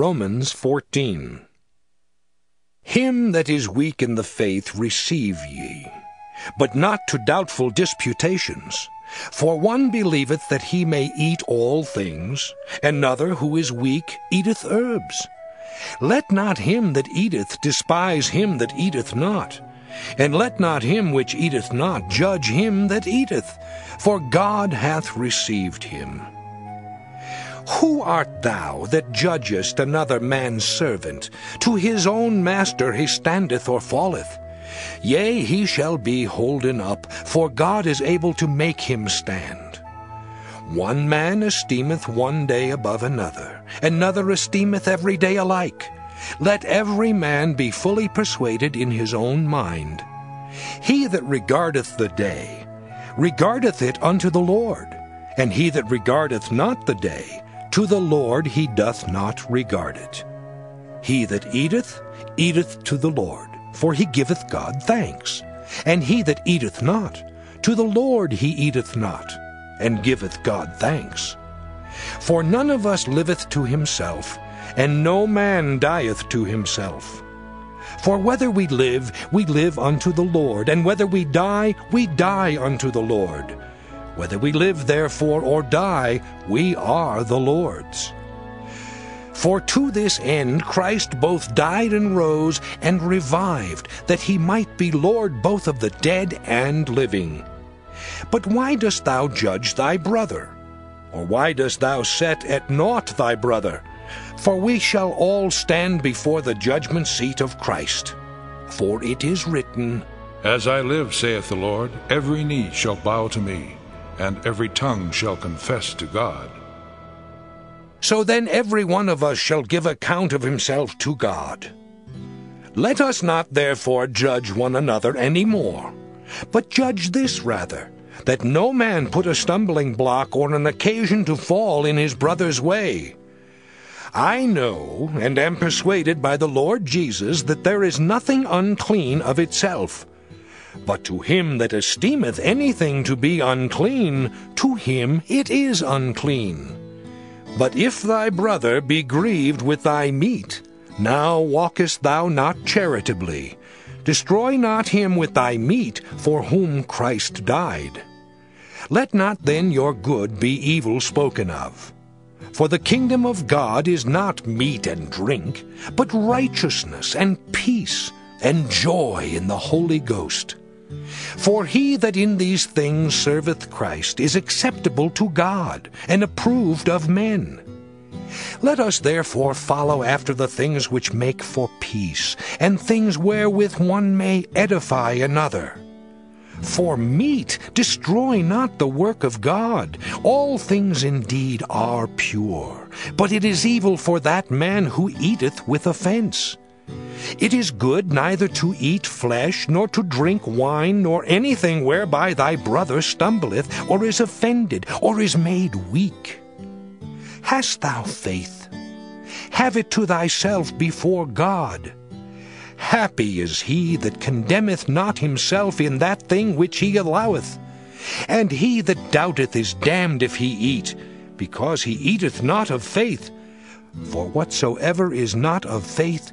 Romans 14. Him that is weak in the faith receive ye, but not to doubtful disputations. For one believeth that he may eat all things, another who is weak eateth herbs. Let not him that eateth despise him that eateth not, and let not him which eateth not judge him that eateth, for God hath received him. Who art thou that judgest another man's servant? To his own master he standeth or falleth. Yea, he shall be holden up, for God is able to make him stand. One man esteemeth one day above another, another esteemeth every day alike. Let every man be fully persuaded in his own mind. He that regardeth the day, regardeth it unto the Lord, and he that regardeth not the day, to the Lord he doth not regard it. He that eateth, eateth to the Lord, for he giveth God thanks. And he that eateth not, to the Lord he eateth not, and giveth God thanks. For none of us liveth to himself, and no man dieth to himself. For whether we live, we live unto the Lord, and whether we die, we die unto the Lord. Whether we live therefore or die, we are the Lord's. For to this end Christ both died and rose and revived, that he might be Lord both of the dead and living. But why dost thou judge thy brother? Or why dost thou set at naught thy brother? For we shall all stand before the judgment seat of Christ. For it is written, As I live, saith the Lord, every knee shall bow to me, and every tongue shall confess to God. So then every one of us shall give account of himself to God. Let us not therefore judge one another any more, but judge this rather, that no man put a stumbling block or an occasion to fall in his brother's way. I know and am persuaded by the Lord Jesus that there is nothing unclean of itself. But to him that esteemeth anything to be unclean, to him it is unclean. But if thy brother be grieved with thy meat, now walkest thou not charitably. Destroy not him with thy meat, for whom Christ died. Let not then your good be evil spoken of. For the kingdom of God is not meat and drink, but righteousness and peace and joy in the Holy Ghost. For he that in these things serveth Christ is acceptable to God, and approved of men. Let us therefore follow after the things which make for peace, and things wherewith one may edify another. For meat destroy not the work of God. All things indeed are pure, but it is evil for that man who eateth with offense. It is good neither to eat flesh, nor to drink wine, nor anything whereby thy brother stumbleth, or is offended, or is made weak. Hast thou faith? Have it to thyself before God. Happy is he that condemneth not himself in that thing which he alloweth. And he that doubteth is damned if he eat, because he eateth not of faith. For whatsoever is not of faith